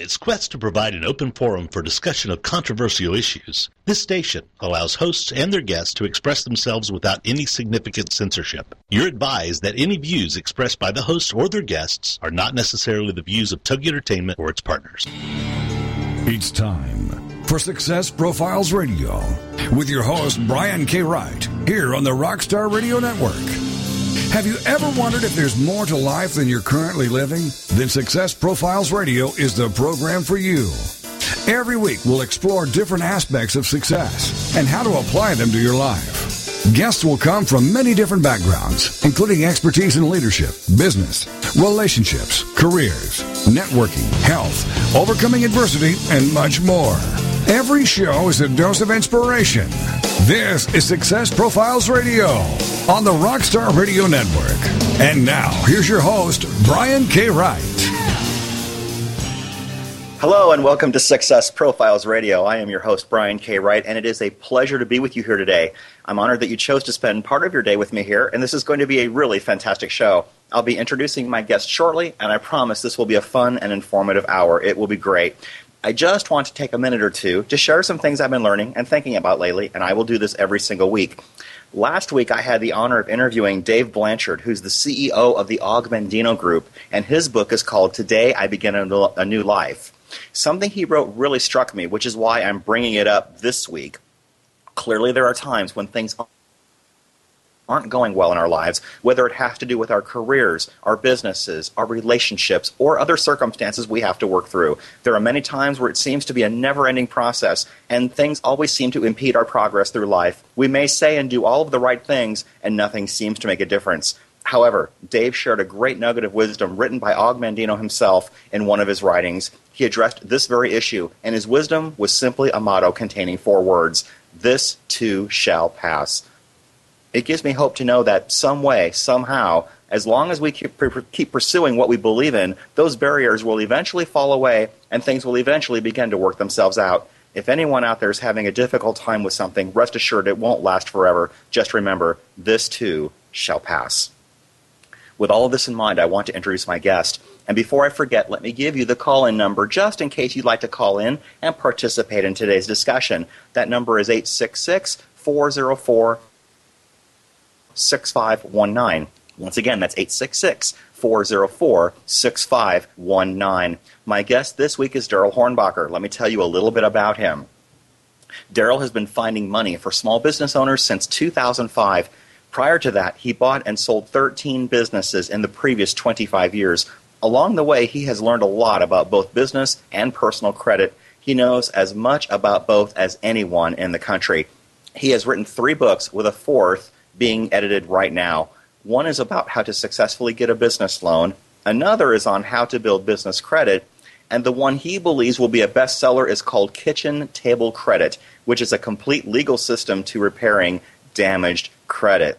In its quest to provide an open forum for discussion of controversial issues, this station allows hosts and their guests to express themselves without any significant censorship. You're advised that any views expressed by the hosts or their guests are not necessarily the views of Tug Entertainment or its partners. It's time for Success Profiles Radio with your host, Brian K. Wright, here on the Rockstar Radio Network. Have you ever wondered if there's more to life than you're currently living? Then Success Profiles Radio is the program for you. Every week, we'll explore different aspects of success and how to apply them to your life. Guests will come from many different backgrounds, including expertise in leadership, business, relationships, careers, networking, health, overcoming adversity, and much more. Every show is a dose of inspiration. This is Success Profiles Radio on the Rockstar Radio Network. And now, here's your host, Brian K. Wright. Hello and welcome to Success Profiles Radio. I am your host, Brian K. Wright, and it is a pleasure to be with you here today. I'm honored that you chose to spend part of your day with me here, and this is going to be a really fantastic show. I'll be introducing my guest shortly, and I promise this will be a fun and informative hour. It will be great. I just want to take a minute or two to share some things I've been learning and thinking about lately, and I will do this every single week. Last week, I had the honor of interviewing Dave Blanchard, who's the CEO of the Og Mandino Group, and his book is called Today I Begin a New Life. Something he wrote really struck me, which is why I'm bringing it up this week. Clearly, there are times when things aren't going well in our lives, whether it has to do with our careers, our businesses, our relationships, or other circumstances we have to work through. There are many times where it seems to be a never ending process, and things always seem to impede our progress through life. We may say and do all of the right things, and nothing seems to make a difference. However, Dave shared a great nugget of wisdom written by Og Mandino himself in one of his writings. He addressed this very issue, and his wisdom was simply a motto containing four words This too shall pass it gives me hope to know that some way, somehow, as long as we keep, keep pursuing what we believe in, those barriers will eventually fall away and things will eventually begin to work themselves out. If anyone out there is having a difficult time with something, rest assured it won't last forever. Just remember, this too shall pass. With all of this in mind, I want to introduce my guest. And before I forget, let me give you the call in number just in case you'd like to call in and participate in today's discussion. That number is 866 404 6519. Once again, that's 866 404 6519. My guest this week is Daryl Hornbacher. Let me tell you a little bit about him. Daryl has been finding money for small business owners since 2005. Prior to that, he bought and sold 13 businesses in the previous 25 years. Along the way, he has learned a lot about both business and personal credit. He knows as much about both as anyone in the country. He has written three books, with a fourth being edited right now. One is about how to successfully get a business loan, another is on how to build business credit, and the one he believes will be a bestseller is called Kitchen Table Credit, which is a complete legal system to repairing damaged credit.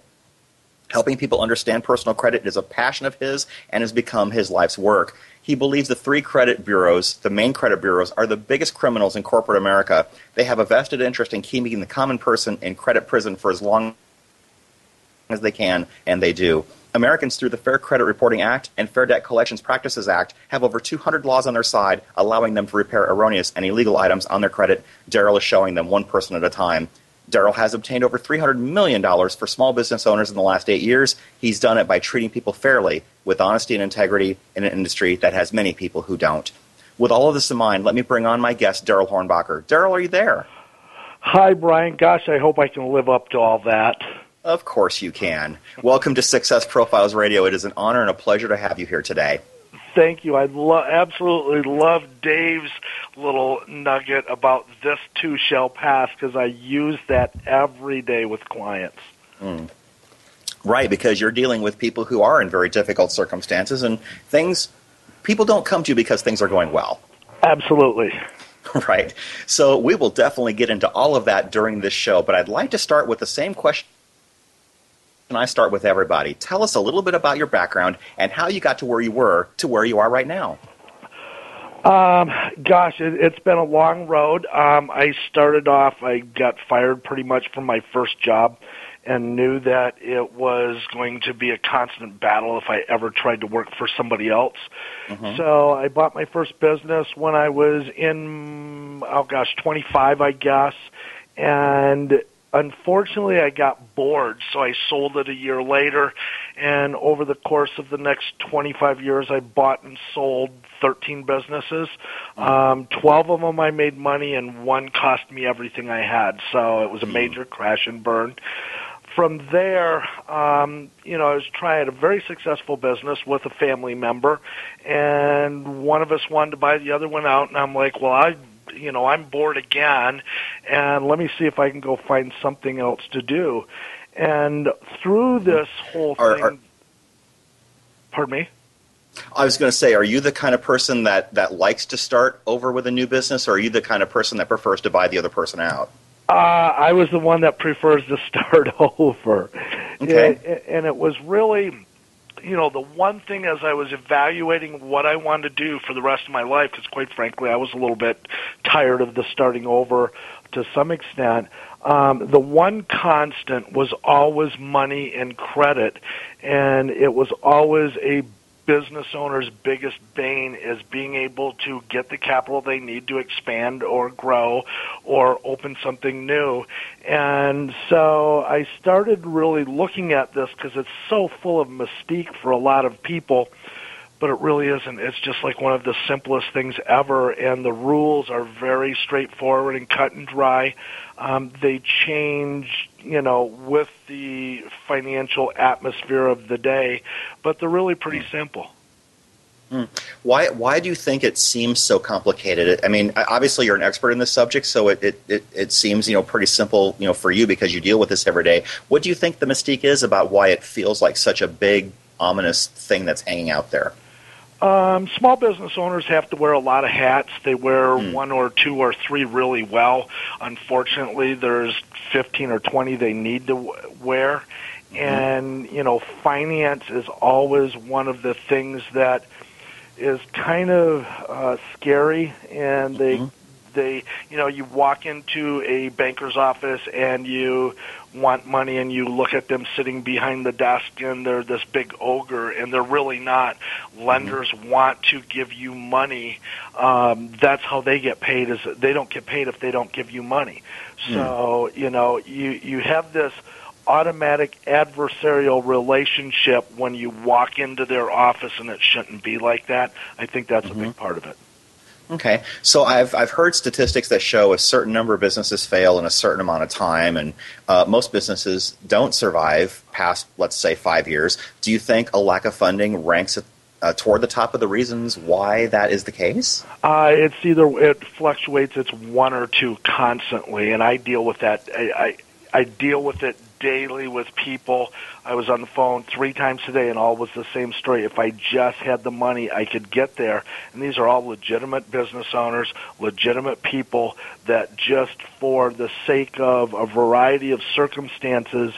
Helping people understand personal credit is a passion of his and has become his life's work. He believes the three credit bureaus, the main credit bureaus, are the biggest criminals in corporate America. They have a vested interest in keeping the common person in credit prison for as long as they can, and they do. Americans, through the Fair Credit Reporting Act and Fair Debt Collections Practices Act, have over 200 laws on their side allowing them to repair erroneous and illegal items on their credit. Daryl is showing them one person at a time. Daryl has obtained over $300 million for small business owners in the last eight years. He's done it by treating people fairly with honesty and integrity in an industry that has many people who don't. With all of this in mind, let me bring on my guest, Daryl Hornbacher. Daryl, are you there? Hi, Brian. Gosh, I hope I can live up to all that. Of course you can. Welcome to Success Profiles Radio. It is an honor and a pleasure to have you here today. Thank you. I lo- absolutely love Dave's little nugget about this too shall pass because I use that every day with clients. Mm. Right, because you're dealing with people who are in very difficult circumstances and things, people don't come to you because things are going well. Absolutely. Right. So we will definitely get into all of that during this show, but I'd like to start with the same question and I start with everybody. Tell us a little bit about your background and how you got to where you were to where you are right now. Um, gosh, it, has been a long road. Um, I started off, I got fired pretty much from my first job and knew that it was going to be a constant battle if I ever tried to work for somebody else. Mm-hmm. So I bought my first business when I was in, oh gosh, 25, I guess. And unfortunately I got bored, so I sold it a year later. And over the course of the next 25 years, I bought and sold 13 businesses. Um, 12 of them I made money, and one cost me everything I had. So it was a hmm. major crash and burn. From there, um, you know, I was trying a very successful business with a family member, and one of us wanted to buy the other one out, and I'm like, well, I you know, I'm bored again, and let me see if I can go find something else to do. And through this whole are, thing, are, pardon me. I was going to say, are you the kind of person that that likes to start over with a new business, or are you the kind of person that prefers to buy the other person out? Uh, I was the one that prefers to start over. Okay. and it was really you know, the one thing as I was evaluating what I wanted to do for the rest of my life, because quite frankly, I was a little bit tired of the starting over to some extent. Um, the one constant was always money and credit, and it was always a business owner's biggest bane is being able to get the capital they need to expand or grow or open something new. And so I started really looking at this because it's so full of mystique for a lot of people but it really isn't. It's just like one of the simplest things ever, and the rules are very straightforward and cut and dry. Um, they change, you know, with the financial atmosphere of the day, but they're really pretty simple. Mm. Why why do you think it seems so complicated? I mean, obviously you're an expert in this subject, so it, it, it, it, seems you know pretty simple you know for you because you deal with this every day. What do you think the mystique is about why it feels like such a big ominous thing that's hanging out there? Um, small business owners have to wear a lot of hats. They wear mm. one or two or three really well. Unfortunately, there's 15 or 20 they need to wear. Mm-hmm. And, you know, finance is always one of the things that is kind of uh, scary. And they, mm-hmm. They, you know, you walk into a banker's office and you want money and you look at them sitting behind the desk and they're this big ogre and they're really not lenders mm-hmm. want to give you money um that's how they get paid is they don't get paid if they don't give you money mm. so you know you you have this automatic adversarial relationship when you walk into their office and it shouldn't be like that i think that's mm-hmm. a big mm-hmm. part of it Okay, so I've I've heard statistics that show a certain number of businesses fail in a certain amount of time, and uh, most businesses don't survive past, let's say, five years. Do you think a lack of funding ranks uh, toward the top of the reasons why that is the case? Uh, it's either it fluctuates. It's one or two constantly, and I deal with that. I, I, I deal with it daily with people. I was on the phone three times today, and all was the same story. If I just had the money, I could get there. And these are all legitimate business owners, legitimate people that just for the sake of a variety of circumstances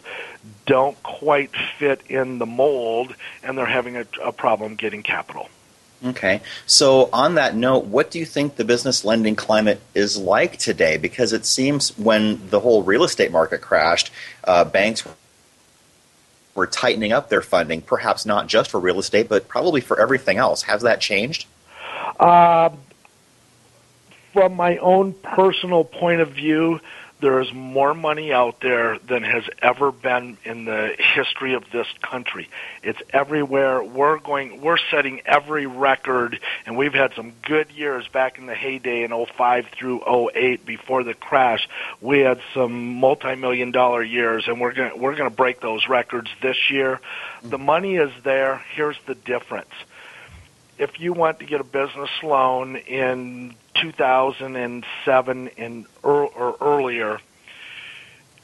don't quite fit in the mold, and they're having a, a problem getting capital. Okay. So, on that note, what do you think the business lending climate is like today? Because it seems when the whole real estate market crashed, uh, banks were tightening up their funding, perhaps not just for real estate, but probably for everything else. Has that changed? Uh, from my own personal point of view, there is more money out there than has ever been in the history of this country. It's everywhere. We're going we're setting every record and we've had some good years back in the heyday in 05 through 08 before the crash. We had some multi-million dollar years and we're going we're going to break those records this year. The money is there. Here's the difference if you want to get a business loan in 2007 and or, or earlier,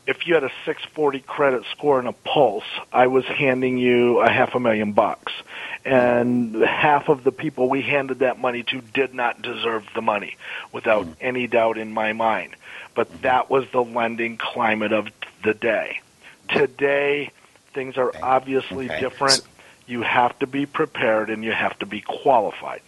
if you had a 640 credit score and a pulse, I was handing you a half a million bucks. And half of the people we handed that money to did not deserve the money, without mm-hmm. any doubt in my mind. But mm-hmm. that was the lending climate of the day. Today, things are obviously okay. different. You have to be prepared and you have to be qualified.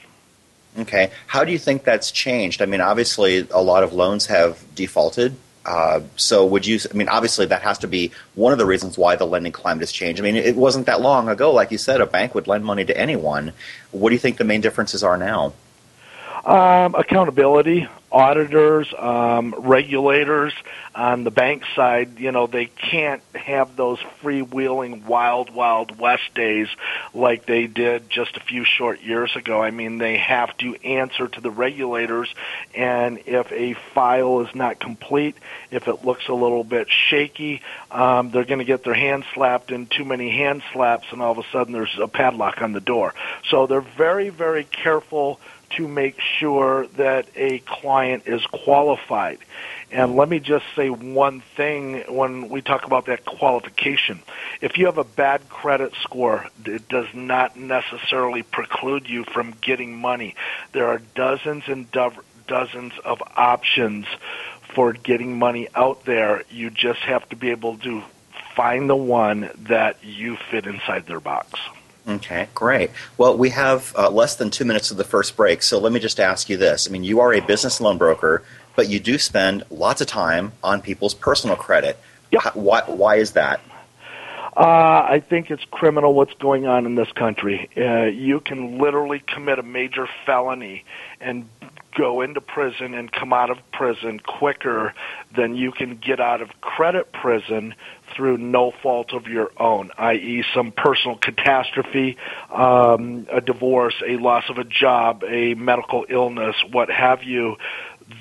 Okay. How do you think that's changed? I mean, obviously, a lot of loans have defaulted Uh, so would you? I mean, obviously that has to be one of the reasons why the lending climate has changed. I mean, it wasn't that long ago, like you said, a bank would lend money to anyone. What do you think the main differences are now? Um, accountability, auditors, um, regulators on the bank side, you know, they can't have those freewheeling wild, wild west days like they did just a few short years ago. I mean, they have to answer to the regulators, and if a file is not complete, if it looks a little bit shaky, um, they're going to get their hand slapped in too many hand slaps, and all of a sudden there's a padlock on the door. So they're very, very careful to make sure that a client is qualified. And let me just say one thing when we talk about that qualification. If you have a bad credit score, it does not necessarily preclude you from getting money. There are dozens and do- dozens of options for getting money out there. You just have to be able to find the one that you fit inside their box. Okay, great. Well, we have uh, less than two minutes of the first break, so let me just ask you this. I mean, you are a business loan broker, but you do spend lots of time on people's personal credit. Yep. Why, why is that? Uh, I think it's criminal what's going on in this country. Uh, you can literally commit a major felony and go into prison and come out of prison quicker than you can get out of credit prison through no fault of your own, i.e., some personal catastrophe, um, a divorce, a loss of a job, a medical illness, what have you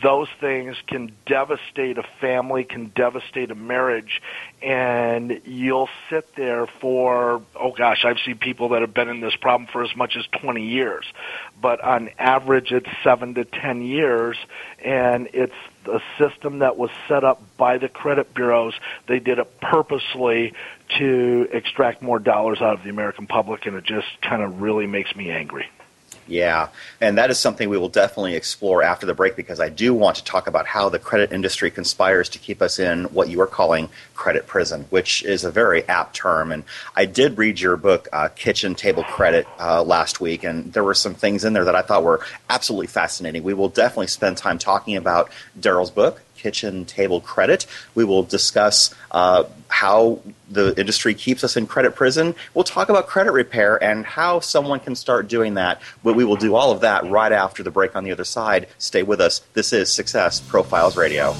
those things can devastate a family, can devastate a marriage, and you'll sit there for, oh gosh, I've seen people that have been in this problem for as much as 20 years. But on average, it's seven to 10 years, and it's a system that was set up by the credit bureaus. They did it purposely to extract more dollars out of the American public, and it just kind of really makes me angry. Yeah, and that is something we will definitely explore after the break because I do want to talk about how the credit industry conspires to keep us in what you are calling credit prison, which is a very apt term. And I did read your book, uh, Kitchen Table Credit, uh, last week, and there were some things in there that I thought were absolutely fascinating. We will definitely spend time talking about Daryl's book, kitchen table credit. We will discuss uh, how the industry keeps us in credit prison. We'll talk about credit repair and how someone can start doing that. But we will do all of that right after the break on the other side. Stay with us. This is Success Profiles Radio.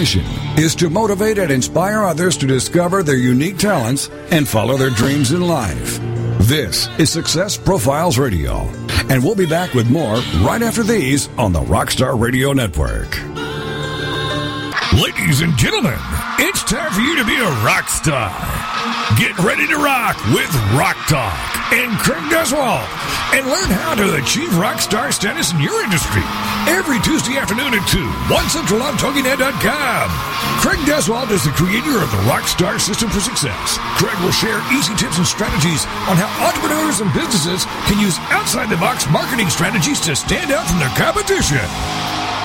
Mission is to motivate and inspire others to discover their unique talents and follow their dreams in life. This is Success Profiles Radio, and we'll be back with more right after these on the Rockstar Radio Network. Ladies and gentlemen, it's time for you to be a rock star. Get ready to rock with Rock Talk and Craig Duswalt and learn how to achieve rock star status in your industry every Tuesday afternoon at 2, 1 Central on TogiNet.com. Craig Duswalt is the creator of the Rockstar System for Success. Craig will share easy tips and strategies on how entrepreneurs and businesses can use outside the box marketing strategies to stand out from their competition.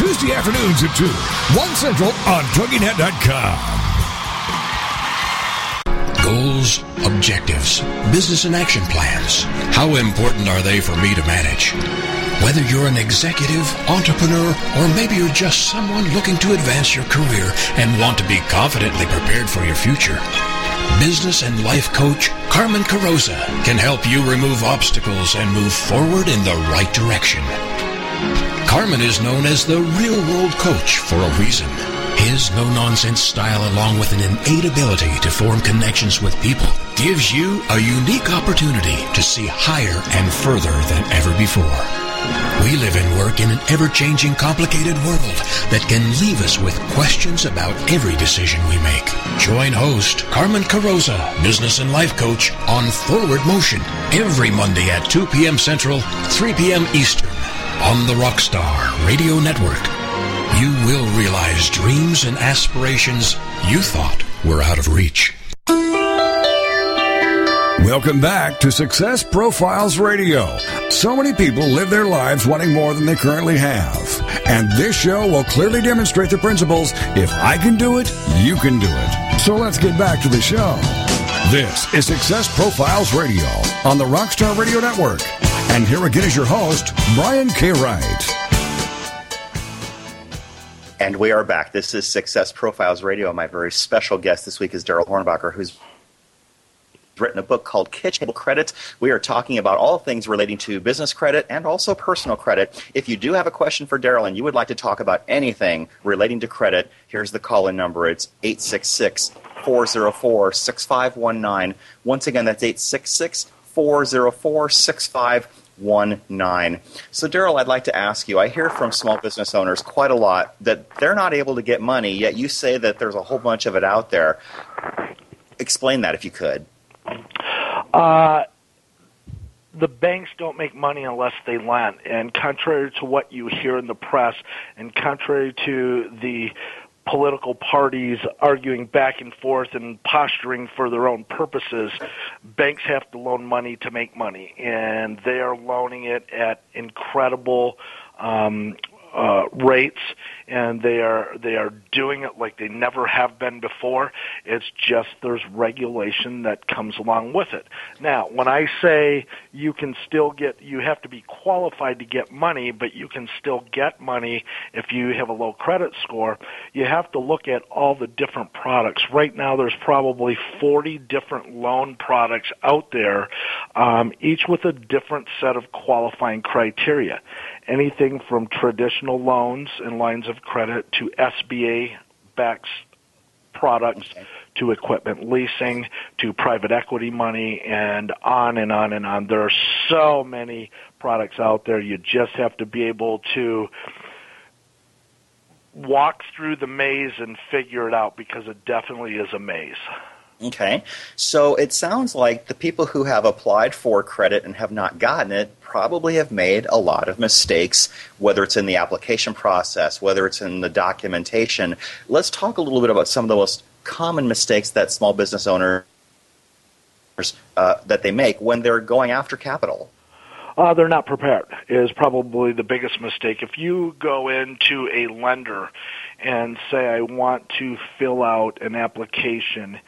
Tuesday afternoons at 2, 1 Central on TogiNet.com. Goals, objectives, business and action plans. How important are they for me to manage? Whether you're an executive, entrepreneur, or maybe you're just someone looking to advance your career and want to be confidently prepared for your future. Business and life coach Carmen Carosa can help you remove obstacles and move forward in the right direction. Carmen is known as the real world coach for a reason. His no nonsense style, along with an innate ability to form connections with people, gives you a unique opportunity to see higher and further than ever before. We live and work in an ever-changing, complicated world that can leave us with questions about every decision we make. Join host Carmen Carosa, business and life coach, on Forward Motion every Monday at 2 p.m. Central, 3 p.m. Eastern on the Rockstar Radio Network. You will realize dreams and aspirations you thought were out of reach. Welcome back to Success Profiles Radio. So many people live their lives wanting more than they currently have. And this show will clearly demonstrate the principles if I can do it, you can do it. So let's get back to the show. This is Success Profiles Radio on the Rockstar Radio Network. And here again is your host, Brian K. Wright. And we are back. This is Success Profiles Radio. My very special guest this week is Daryl Hornbacher, who's written a book called Kitchen Table Credit. We are talking about all things relating to business credit and also personal credit. If you do have a question for Daryl and you would like to talk about anything relating to credit, here's the call in number. It's 866 404 6519. Once again, that's 866 404 6519. So, Daryl, I'd like to ask you I hear from small business owners quite a lot that they're not able to get money, yet you say that there's a whole bunch of it out there. Explain that if you could. Uh, the banks don't make money unless they lend. And contrary to what you hear in the press, and contrary to the political parties arguing back and forth and posturing for their own purposes, banks have to loan money to make money, and they are loaning it at incredible um, uh, rates, and they are they are doing it like they never have been before. It's just there's regulation that comes along with it. Now, when I say you can still get, you have to be qualified to get money, but you can still get money if you have a low credit score. You have to look at all the different products. Right now, there's probably 40 different loan products out there, um, each with a different set of qualifying criteria anything from traditional loans and lines of credit to SBA backs products okay. to equipment leasing to private equity money and on and on and on. There are so many products out there. You just have to be able to walk through the maze and figure it out because it definitely is a maze. Okay. So it sounds like the people who have applied for credit and have not gotten it probably have made a lot of mistakes, whether it's in the application process, whether it's in the documentation. Let's talk a little bit about some of the most common mistakes that small business owners uh, that they make when they're going after capital. Uh, they're not prepared is probably the biggest mistake. If you go into a lender and say, I want to fill out an application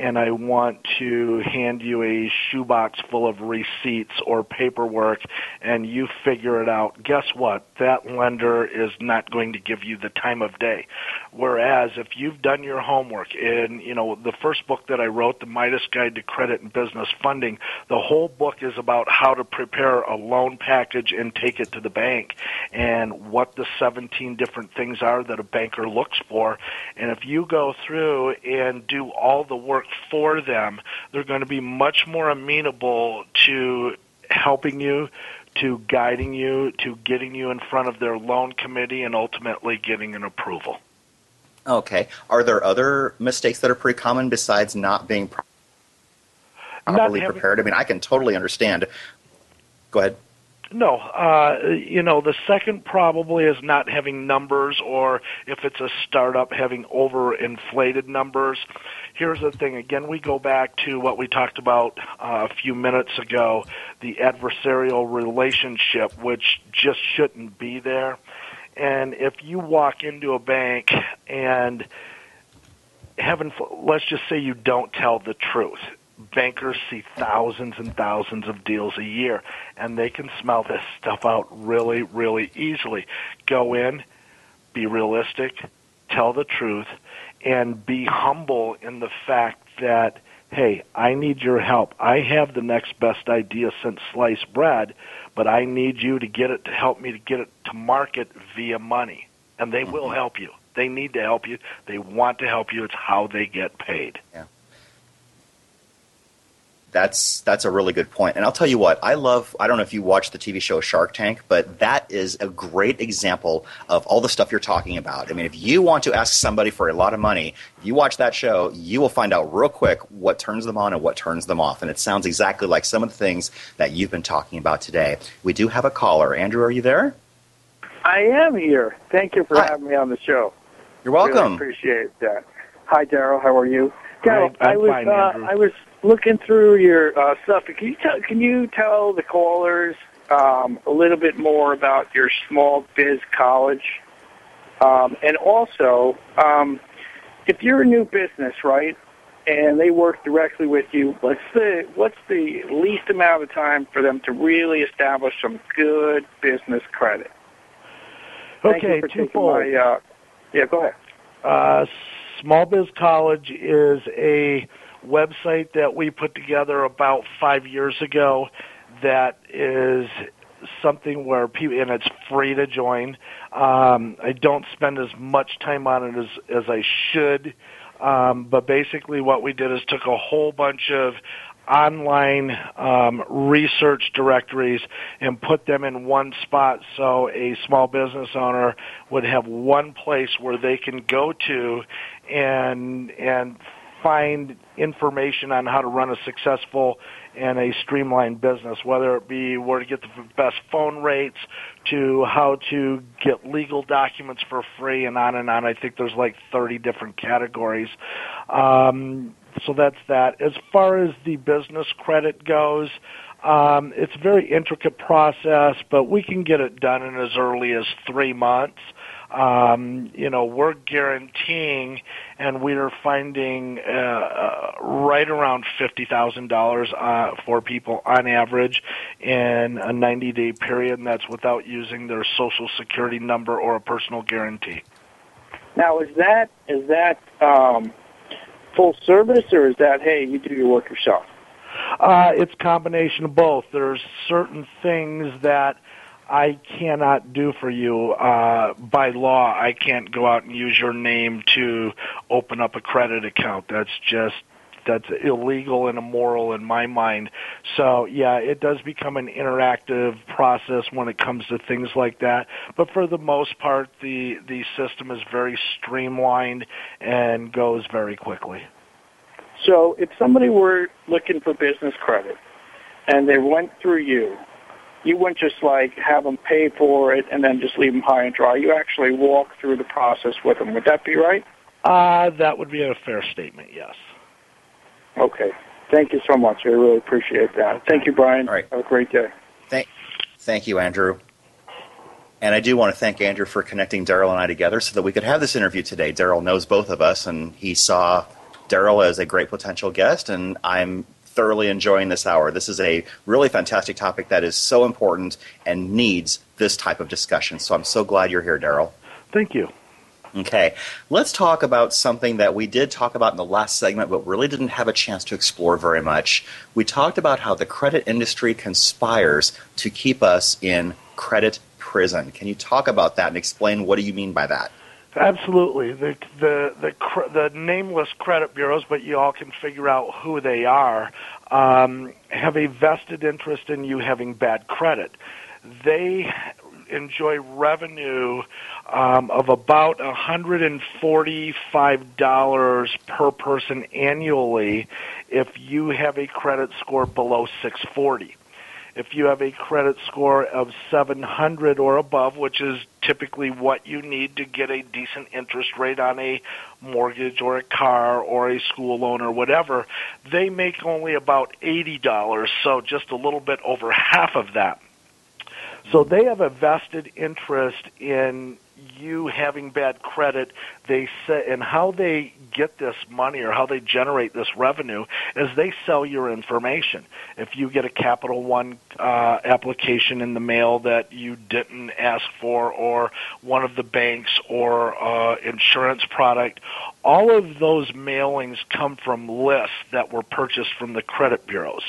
and I want to hand you a shoebox full of receipts or paperwork and you figure it out, guess what? That lender is not going to give you the time of day. Whereas if you've done your homework in, you know, the first book that I wrote, The Midas Guide to Credit and Business Funding, the whole book is about how to prepare a loan package and take it to the bank and what the 17 different things are that a banker looks for. And if you go through and do all the work for them, they're going to be much more amenable to helping you, to guiding you, to getting you in front of their loan committee, and ultimately getting an approval. Okay. Are there other mistakes that are pretty common besides not being properly not prepared? I mean, I can totally understand. Go ahead. No, uh, you know, the second probably is not having numbers, or if it's a startup, having overinflated numbers. Here's the thing again, we go back to what we talked about uh, a few minutes ago the adversarial relationship, which just shouldn't be there. And if you walk into a bank and heaven, let's just say you don't tell the truth bankers see thousands and thousands of deals a year, and they can smell this stuff out really, really easily. Go in, be realistic, tell the truth, and be humble in the fact that, hey, I need your help. I have the next best idea since sliced bread, but I need you to get it to help me to get it to market via money. And they will mm-hmm. help you. They need to help you. They want to help you. It's how they get paid. Yeah. That's that's a really good point. And I'll tell you what, I love I don't know if you watch the TV show Shark Tank, but that is a great example of all the stuff you're talking about. I mean, if you want to ask somebody for a lot of money, if you watch that show, you will find out real quick what turns them on and what turns them off. And it sounds exactly like some of the things that you've been talking about today. We do have a caller. Andrew, are you there? I am here. Thank you for Hi. having me on the show. You're welcome. Really appreciate that. Hi, Daryl. How are you? Daryl, I'm was fine, uh, Andrew. I was looking through your uh, stuff. Can you tell Can you tell the callers um, a little bit more about your small biz college, um, and also um, if you're a new business, right? And they work directly with you. What's the what's the least amount of time for them to really establish some good business credit? Thank Okay, twofold. my. Uh, yeah, go ahead. Uh, Small Biz College is a website that we put together about five years ago that is something where people, and it's free to join. Um, I don't spend as much time on it as, as I should. Um, but basically what we did is took a whole bunch of online um, research directories and put them in one spot so a small business owner would have one place where they can go to and and find information on how to run a successful and a streamlined business, whether it be where to get the best phone rates, to how to get legal documents for free, and on and on. I think there's like 30 different categories. Um, so that's that. As far as the business credit goes, um, it's a very intricate process, but we can get it done in as early as three months. Um, you know, we're guaranteeing, and we are finding uh, uh, right around fifty thousand dollars uh, for people on average in a ninety-day period, and that's without using their social security number or a personal guarantee. Now, is that is that um, full service or is that hey, you do your work yourself? Uh, it's combination of both. There's certain things that I cannot do for you. Uh, by law, I can't go out and use your name to open up a credit account. That's just that's illegal and immoral in my mind. So yeah, it does become an interactive process when it comes to things like that. But for the most part, the the system is very streamlined and goes very quickly. So, if somebody were looking for business credit and they went through you, you wouldn't just like have them pay for it and then just leave them high and dry. You actually walk through the process with them. Would that be right? Uh, that would be a fair statement. Yes. Okay. Thank you so much. I really appreciate that. Thank you, Brian. All right. Have a great day. Thank, thank you, Andrew. And I do want to thank Andrew for connecting Daryl and I together so that we could have this interview today. Daryl knows both of us, and he saw Daryl as a great potential guest, and I'm thoroughly enjoying this hour. This is a really fantastic topic that is so important and needs this type of discussion. So I'm so glad you're here, Daryl. Thank you. Okay, let's talk about something that we did talk about in the last segment, but really didn't have a chance to explore very much. We talked about how the credit industry conspires to keep us in credit prison. Can you talk about that and explain what do you mean by that? Absolutely. The the the the nameless credit bureaus, but you all can figure out who they are, um, have a vested interest in you having bad credit. They enjoy revenue um, of about $145 per person annually if you have a credit score below 640 if you have a credit score of 700 or above, which is typically what you need to get a decent interest rate on a mortgage or a car or a school loan or whatever, they make only about $80, so just a little bit over half of that. So they have a vested interest in you having bad credit. They say, and how they get this money or how they generate this revenue is they sell your information. If you get a Capital One uh, application in the mail that you didn't ask for, or one of the banks or uh, insurance product, all of those mailings come from lists that were purchased from the credit bureaus.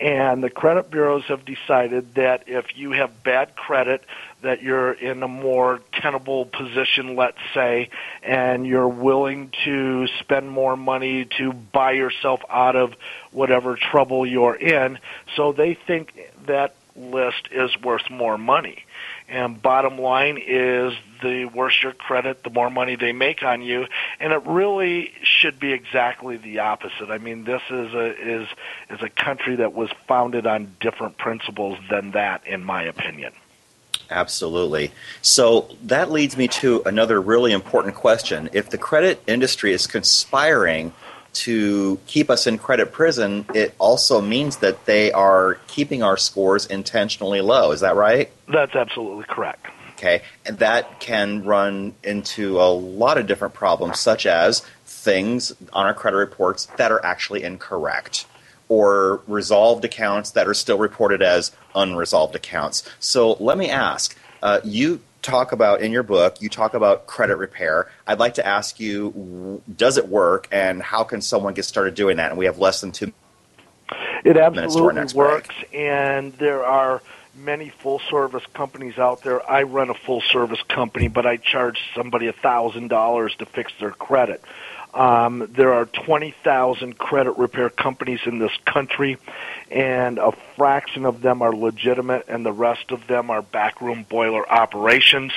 And the credit bureaus have decided that if you have bad credit, that you're in a more tenable position, let's say, and you're willing to spend more money to buy yourself out of whatever trouble you're in. So they think that list is worth more money. And bottom line is the worse your credit, the more money they make on you. And it really should be exactly the opposite. I mean, this is a is is a country that was founded on different principles than that, in my opinion. Absolutely. So that leads me to another really important question. If the credit industry is conspiring to keep us in credit prison, it also means that they are keeping our scores intentionally low. Is that right? That's absolutely correct. Okay, and that can run into a lot of different problems, such as things on our credit reports that are actually incorrect, or resolved accounts that are still reported as unresolved accounts. So let me ask uh, you talk about in your book, you talk about credit repair. I'd like to ask you, does it work, and how can someone get started doing that? And we have less than two. It absolutely works, break. and there are many full service companies out there. I run a full service company, but I charge somebody a thousand dollars to fix their credit. Um, there are 20,000 credit repair companies in this country, and a fraction of them are legitimate, and the rest of them are backroom boiler operations.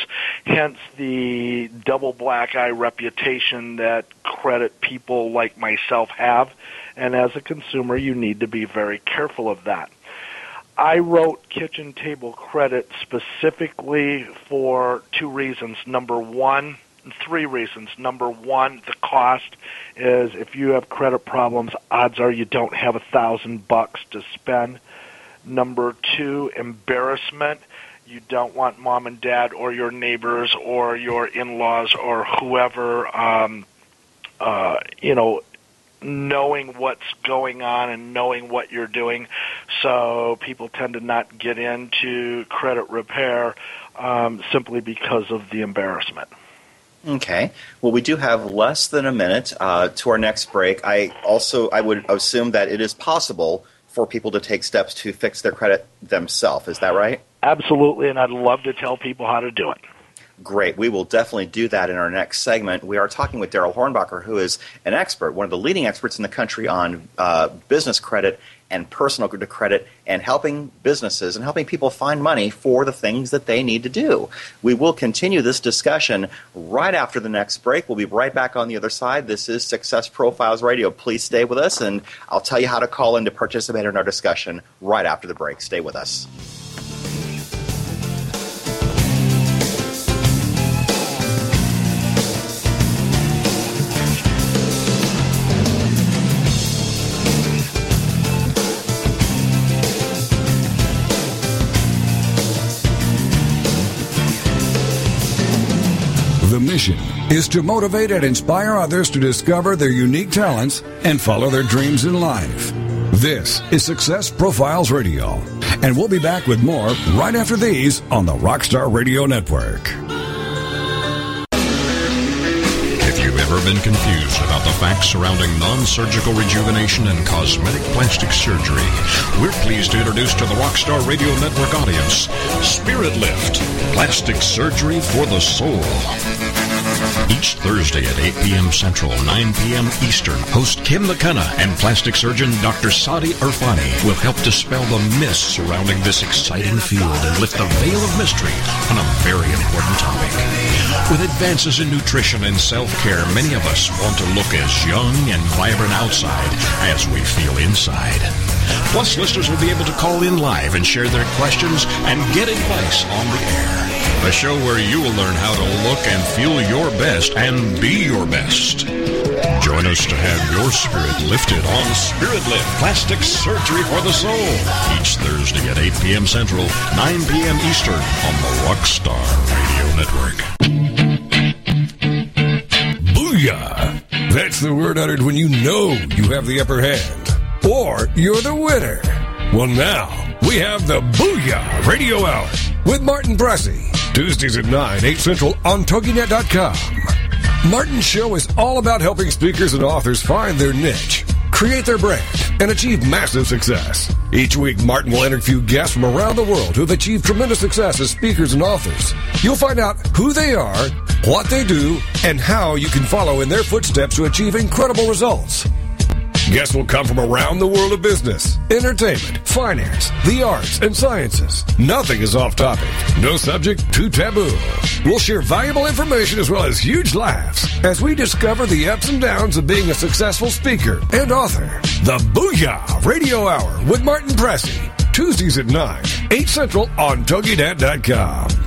Hence the double black eye reputation that credit people like myself have. And as a consumer, you need to be very careful of that. I wrote kitchen table credit specifically for two reasons. Number one, three reasons. Number one, the cost is if you have credit problems, odds are you don't have a thousand bucks to spend. Number two, embarrassment. You don't want mom and dad or your neighbors or your in-laws or whoever, um, uh, you know, knowing what's going on and knowing what you're doing. So people tend to not get into credit repair um, simply because of the embarrassment. Okay. Well, we do have less than a minute uh, to our next break. I also I would assume that it is possible for people to take steps to fix their credit themselves. Is that right? Absolutely, and I'd love to tell people how to do it. Great. We will definitely do that in our next segment. We are talking with Daryl Hornbacher, who is an expert, one of the leading experts in the country on uh, business credit and personal credit and helping businesses and helping people find money for the things that they need to do. We will continue this discussion right after the next break. We'll be right back on the other side. This is Success Profiles Radio. Please stay with us, and I'll tell you how to call in to participate in our discussion right after the break. Stay with us. Mission is to motivate and inspire others to discover their unique talents and follow their dreams in life. This is Success Profiles Radio, and we'll be back with more right after these on the Rockstar Radio Network. If you've ever been confused about the facts surrounding non-surgical rejuvenation and cosmetic plastic surgery, we're pleased to introduce to the Rockstar Radio Network audience Spirit Lift, plastic surgery for the soul. Each Thursday at 8 p.m. Central, 9 p.m. Eastern, host Kim McKenna and plastic surgeon Dr. Sadi Irfani will help dispel the myths surrounding this exciting field and lift the veil of mystery on a very important topic. With advances in nutrition and self-care, many of us want to look as young and vibrant outside as we feel inside. Plus, listeners will be able to call in live and share their questions and get advice on the air. A show where you will learn how to look and feel your best and be your best. Join us to have your spirit lifted on Spirit Lift Plastic Surgery for the Soul. Each Thursday at 8 p.m. Central, 9 p.m. Eastern on the Rockstar Radio Network. Booyah! That's the word uttered when you know you have the upper hand. Or you're the winner. Well, now we have the Booyah Radio Hour with Martin Bressy. Tuesdays at 9, 8 Central on TogiNet.com. Martin's show is all about helping speakers and authors find their niche create their brand, and achieve massive success. Each week, Martin will interview guests from around the world who have achieved tremendous success as speakers and authors. You'll find out who they are, what they do, and how you can follow in their footsteps to achieve incredible results. Guests will come from around the world of business, entertainment, finance, the arts, and sciences. Nothing is off topic. No subject too taboo. We'll share valuable information as well as huge laughs as we discover the ups and downs of being a successful speaker and author. The Booyah Radio Hour with Martin Pressey. Tuesdays at 9, 8 Central on TogiNet.com.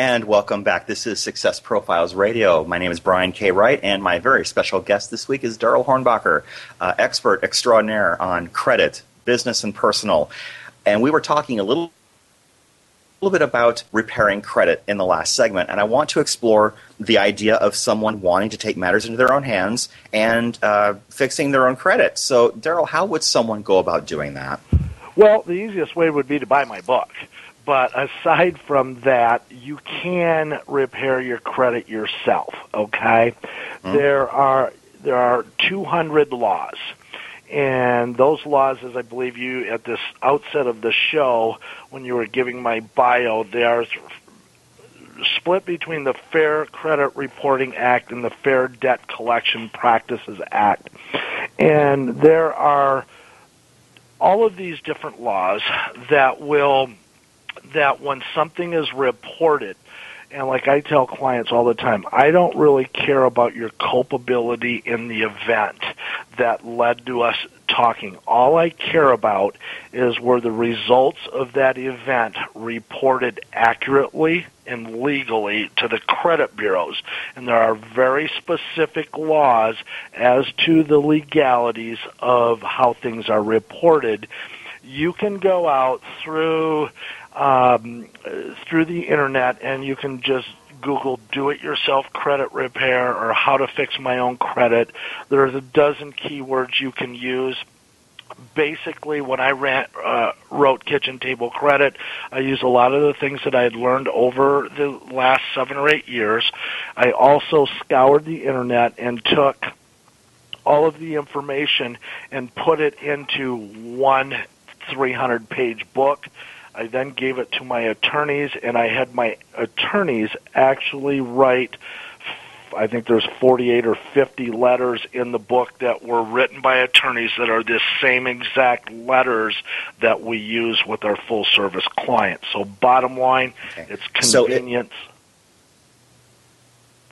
And welcome back. This is Success Profiles Radio. My name is Brian K. Wright, and my very special guest this week is Daryl Hornbacher, uh, expert extraordinaire on credit, business, and personal. And we were talking a little, little bit about repairing credit in the last segment, and I want to explore the idea of someone wanting to take matters into their own hands and uh, fixing their own credit. So, Daryl, how would someone go about doing that? Well, the easiest way would be to buy my book. But aside from that, you can repair your credit yourself. Okay, mm-hmm. there are there are 200 laws, and those laws, as I believe you at this outset of the show, when you were giving my bio, they are split between the Fair Credit Reporting Act and the Fair Debt Collection Practices Act, and there are all of these different laws that will that when something is reported, and like I tell clients all the time, I don't really care about your culpability in the event that led to us talking. All I care about is were the results of that event reported accurately and legally to the credit bureaus. And there are very specific laws as to the legalities of how things are reported. You can go out through um, through the internet, and you can just Google do it yourself credit repair or how to fix my own credit. There's a dozen keywords you can use. Basically, when I ran, uh, wrote Kitchen Table Credit, I used a lot of the things that I had learned over the last seven or eight years. I also scoured the internet and took all of the information and put it into one 300 page book I then gave it to my attorneys, and I had my attorneys actually write. I think there's 48 or 50 letters in the book that were written by attorneys that are the same exact letters that we use with our full service clients. So bottom line, okay. it's convenience. So it,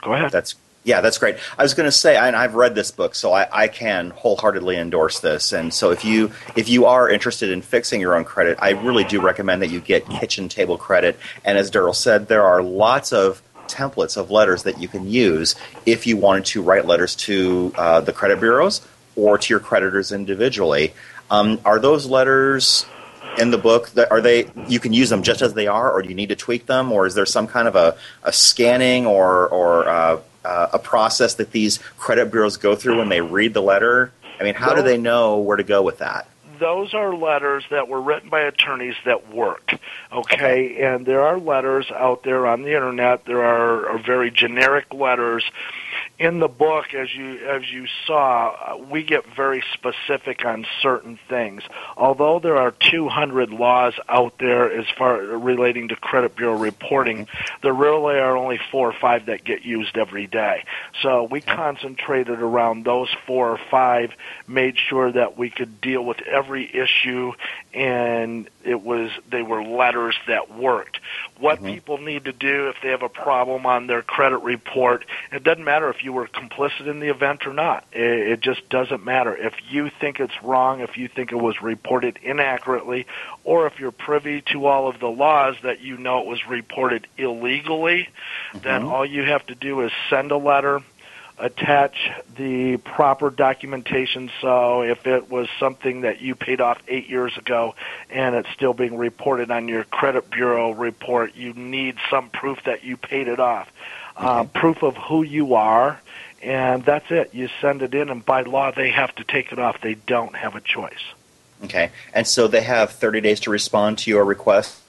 Go ahead. That's yeah, that's great. I was going to say, and I've read this book, so I, I, can wholeheartedly endorse this. And so, if you if you are interested in fixing your own credit, I really do recommend that you get Kitchen Table Credit. And as Daryl said, there are lots of templates of letters that you can use if you wanted to write letters to uh, the credit bureaus or to your creditors individually. Um, are those letters in the book that are they you can use them just as they are or do you need to tweak them or is there some kind of a, a scanning or or uh, uh, a process that these credit bureaus go through when they read the letter? I mean, how do they know where to go with that? Those are letters that were written by attorneys that work. Okay, and there are letters out there on the internet. There are, are very generic letters in the book, as you as you saw, uh, we get very specific on certain things. Although there are 200 laws out there as far relating to credit bureau reporting, there really are only four or five that get used every day. So we concentrated around those four or five, made sure that we could deal with every issue, and it was they were letters that worked. What mm-hmm. people need to do if they have a problem on their credit report, it doesn't matter if you were complicit in the event or not. It, it just doesn't matter. If you think it's wrong, if you think it was reported inaccurately, or if you're privy to all of the laws that you know it was reported illegally, mm-hmm. then all you have to do is send a letter attach the proper documentation so if it was something that you paid off eight years ago and it's still being reported on your credit bureau report, you need some proof that you paid it off. Uh, proof of who you are, and that's it. You send it in, and by law, they have to take it off. They don't have a choice. Okay. And so they have 30 days to respond to your request?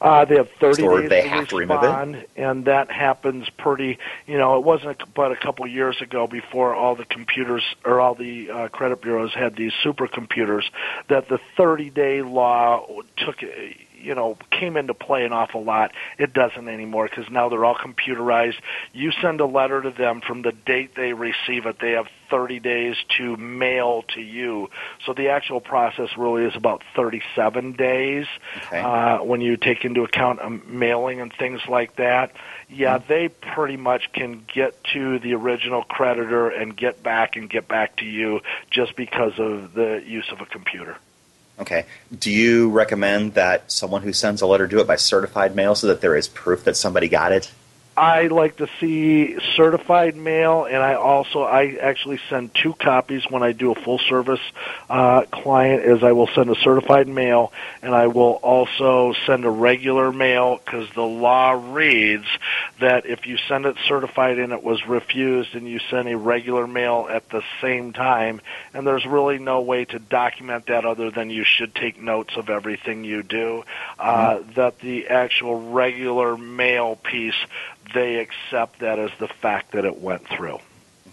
Uh, they have 30 Or days they to have to remove respond, and that happens pretty. You know, it wasn't but a couple years ago before all the computers or all the uh, credit bureaus had these supercomputers that the 30-day law took. You know, came into play an awful lot. It doesn't anymore because now they're all computerized. You send a letter to them from the date they receive it. They have 30 days to mail to you. So the actual process really is about 37 days Okay. uh, when you take into account um, mailing and things like that. Yeah, they pretty much can get to the original creditor and get back and get back to you just because of the use of a computer. Okay. Do you recommend that someone who sends a letter do it by certified mail so that there is proof that somebody got it? I like to see certified mail, and I also I actually send two copies when I do a full service uh, client. Is I will send a certified mail, and I will also send a regular mail because the law reads that if you send it certified and it was refused, and you send a regular mail at the same time, and there's really no way to document that other than you should take notes of everything you do. Uh, that the actual regular mail piece they accept that as the fact that it went through.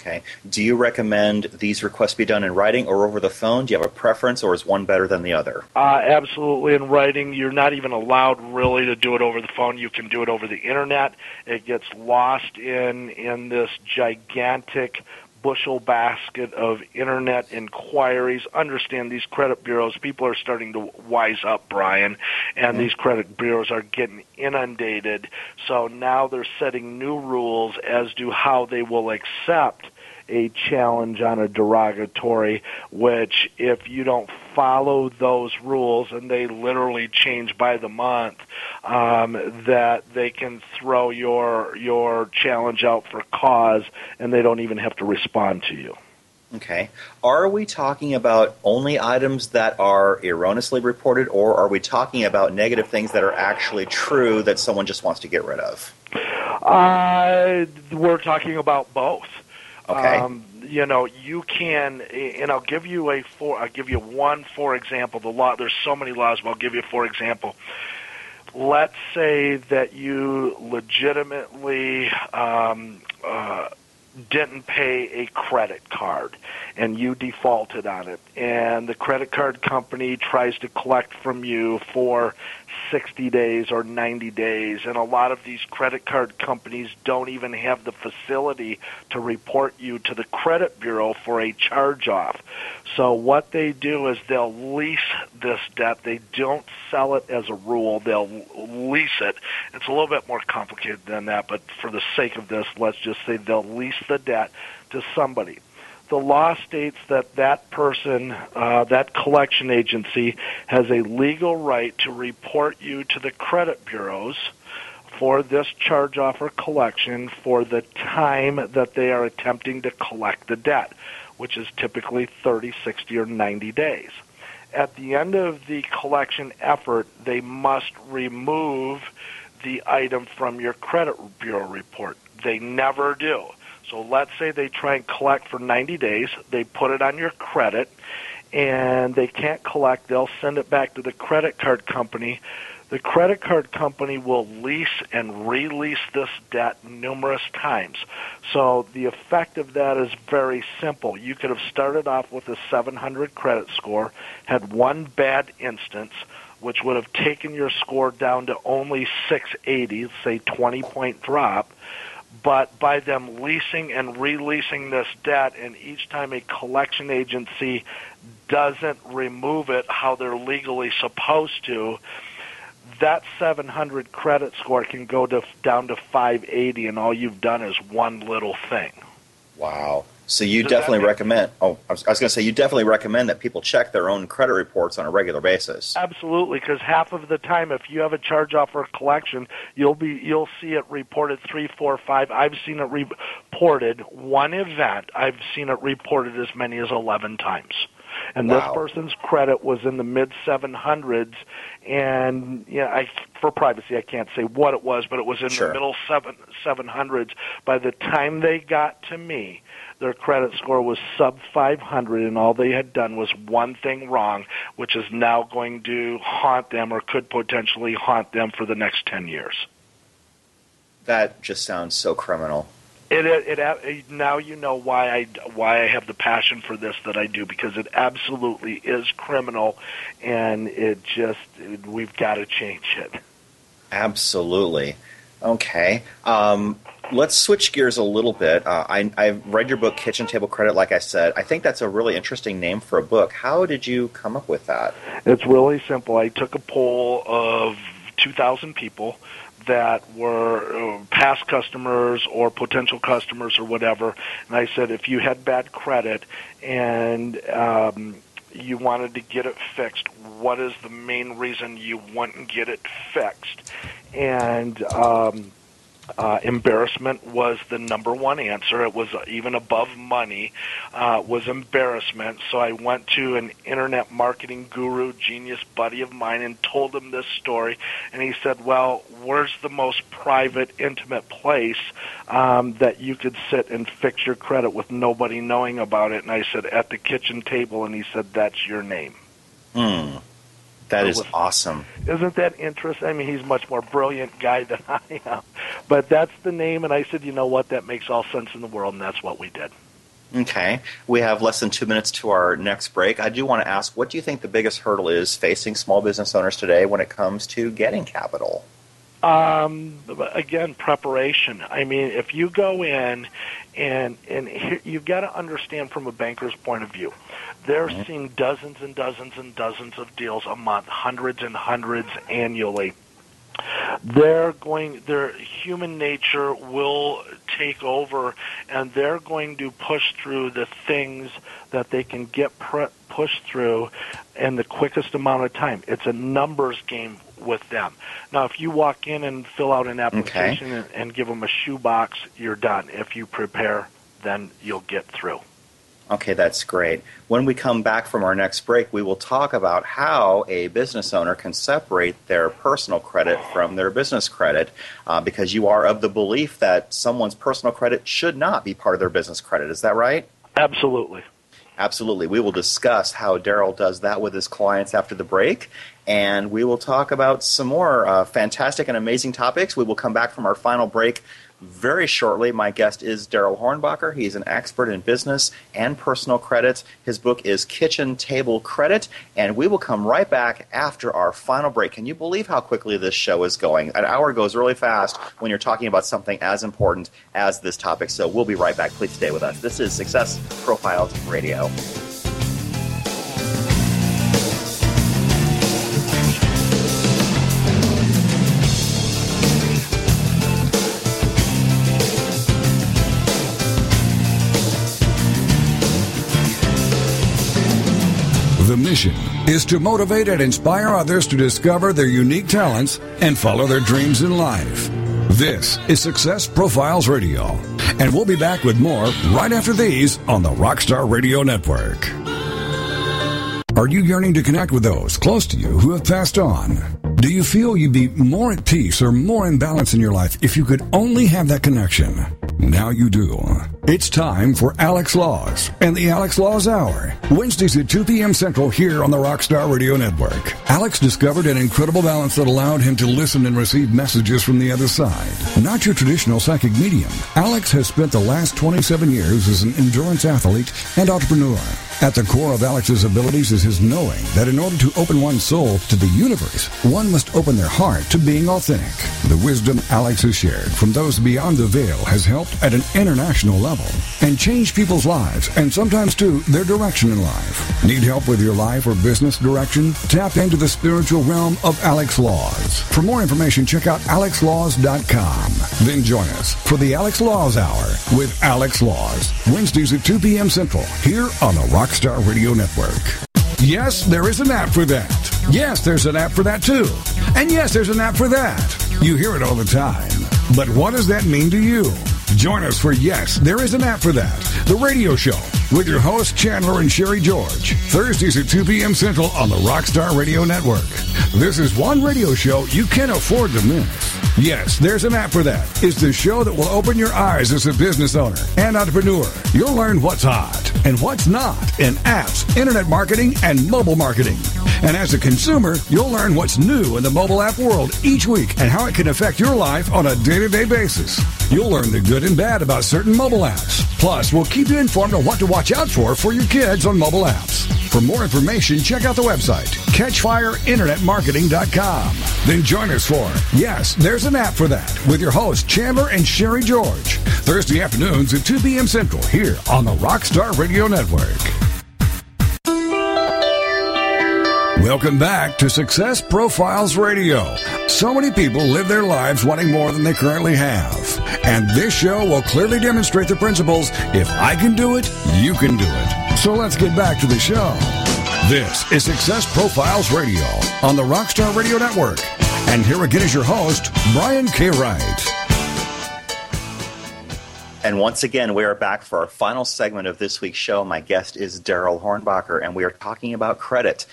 Okay. Do you recommend these requests be done in writing or over the phone? Do you have a preference or is one better than the other? Uh, absolutely, in writing, you're not even allowed really to do it over the phone. You can do it over the internet. It gets lost in in this gigantic bushel basket of internet inquiries. Understand these credit bureaus, people are starting to wise up, Brian, and these credit bureaus are getting inundated. So now they're setting new rules as to how they will accept a challenge on a derogatory, which if you don't follow those rules, and they literally change by the month, um, that they can throw your your challenge out for cause, and they don't even have to respond to you. Okay. Are we talking about only items that are erroneously reported, or are we talking about negative things that are actually true that someone just wants to get rid of? Uh, we're talking about both. Okay. Um, you know, you can, and I'll give you a for. I'll give you one for example. The law. There's so many laws, but I'll give you for example. Let's say that you legitimately um, uh, didn't pay a credit card and you defaulted on it, and the credit card company tries to collect from you for 60 days or 90 days, and a lot of these credit card companies don't even have the facility to report you to the credit bureau for a charge off. So what they do is they'll lease this debt. They don't sell it as a rule. They'll lease it. It's a little bit more complicated than that, but for the sake of this, let's just say they'll lease the debt to somebody the law states that that person, uh, that collection agency, has a legal right to report you to the credit bureaus for this charge off or collection for the time that they are attempting to collect the debt, which is typically 30, 60, or 90 days. At the end of the collection effort, they must remove the item from your credit bureau report. They never do. So let's say they try and collect for 90 days, they put it on your credit, and they can't collect, they'll send it back to the credit card company. The credit card company will lease and release this debt numerous times. So the effect of that is very simple. You could have started off with a 700 credit score, had one bad instance, which would have taken your score down to only 680, say 20 point drop but by them leasing and releasing this debt, and each time a collection agency doesn't remove it how they're legally supposed to, that 700 credit score can go to, down to 580, and all you've done is one little thing. Wow. So you Does definitely recommend. Oh, I was, was going to say you definitely recommend that people check their own credit reports on a regular basis. Absolutely, because half of the time, if you have a charge off or a collection, you'll be you'll see it reported three, four, five. I've seen it reported one event. I've seen it reported as many as eleven times. And Wow. this person's credit was in the mid 700s, and yeah, I for privacy I can't say what it was, but it was in Sure. the middle seven 700s. By the time they got to me, their credit score was sub 500 and all they had done was one thing wrong which is now going to haunt them or could potentially haunt them for the next 10 years That just sounds so criminal. it, it, it now you know why I why I have the passion for this that I do because it absolutely is criminal and it just we've got to change it Absolutely. Okay. Um, let's switch gears a little bit. Uh, I, I've read your book, Kitchen Table Credit. Like I said, I think that's a really interesting name for a book. How did you come up with that? It's really simple. I took a poll of 2,000 people that were uh, past customers or potential customers or whatever, and I said if you had bad credit and um, you wanted to get it fixed, what is the main reason you to get it fixed? And um, uh, embarrassment was the number one answer. It was even above money. Uh, was embarrassment. So I went to an internet marketing guru, genius buddy of mine, and told him this story. And he said, "Well, where's the most private, intimate place um, that you could sit and fix your credit with nobody knowing about it?" And I said, "At the kitchen table." And he said, "That's your name." Hmm. That is awesome. Isn't that interesting? I mean, he's a much more brilliant guy than I am. But that's the name, and I said, you know what? That makes all sense in the world, and that's what we did. Okay. We have less than two minutes to our next break. I do want to ask what do you think the biggest hurdle is facing small business owners today when it comes to getting capital? Um, again, preparation. I mean, if you go in and and here, you've got to understand from a banker's point of view, they're seeing dozens and dozens and dozens of deals a month, hundreds and hundreds annually. They're going. Their human nature will take over, and they're going to push through the things that they can get pre- pushed through in the quickest amount of time. It's a numbers game with them. Now, if you walk in and fill out an application and, and give them a shoebox, you're done. If you prepare, then you'll get through. Okay, that's great. When we come back from our next break, we will talk about how a business owner can separate their personal credit from their business credit uh, because you are of the belief that someone's personal credit should not be part of their business credit. Is that right? Absolutely. Absolutely. We will discuss how Daryl does that with his clients after the break. And we will talk about some more uh, fantastic and amazing topics. We will come back from our final break very shortly. My guest is Daryl Hornbacher. He's an expert in business and personal credit. His book is Kitchen Table Credit. And we will come right back after our final break. Can you believe how quickly this show is going? An hour goes really fast when you're talking about something as important as this topic. So we'll be right back. Please stay with us. This is Success Profiles Radio. Mission is to motivate and inspire others to discover their unique talents and follow their dreams in life. This is Success Profiles Radio, and we'll be back with more right after these on the Rockstar Radio Network. Are you yearning to connect with those close to you who have passed on? Do you feel you'd be more at peace or more in balance in your life if you could only have that connection? Now you do. It's time for Alex Laws and the Alex Laws Hour. Wednesdays at 2 p.m. Central here on the Rockstar Radio Network. Alex discovered an incredible balance that allowed him to listen and receive messages from the other side. Not your traditional psychic medium, Alex has spent the last 27 years as an endurance athlete and entrepreneur. At the core of Alex's abilities is his knowing that in order to open one's soul to the universe, one must open their heart to being authentic. The wisdom Alex has shared from those beyond the veil has helped at an international level and changed people's lives and sometimes too their direction in life. Need help with your life or business direction? Tap into the spiritual realm of Alex Laws. For more information, check out alexlaws.com. Then join us for the Alex Laws Hour with Alex Laws, Wednesdays at 2 p.m. Central, here on the Rockstar Radio Network. Yes, there is an app for that. Yes, there's an app for that too. And yes, there's an app for that. You hear it all the time. But what does that mean to you? Join us for Yes, There is an App for That, the radio show with your hosts Chandler and Sherry George, Thursdays at 2 p.m. Central on the Rockstar Radio Network. This is one radio show you can't afford to miss. Yes, there's an app for that. It's the show that will open your eyes as a business owner and entrepreneur. You'll learn what's hot and what's not in apps, internet marketing, and mobile marketing. And as a consumer, you'll learn what's new in the mobile app world each week and how it can affect your life on a day to day basis. You'll learn the good and bad about certain mobile apps. Plus, we'll keep you informed on what to watch out for for your kids on mobile apps. For more information, check out the website, catchfireinternetmarketing.com. Then join us for Yes, There's an App for That with your hosts, Chandler and Sherry George. Thursday afternoons at 2 p.m. Central here on the Rockstar Radio Network. Welcome back to Success Profiles Radio. So many people live their lives wanting more than they currently have. And this show will clearly demonstrate the principles if I can do it, you can do it. So let's get back to the show. This is Success Profiles Radio on the Rockstar Radio Network. And here again is your host, Brian K. Wright. And once again, we are back for our final segment of this week's show. My guest is Daryl Hornbacher, and we are talking about credit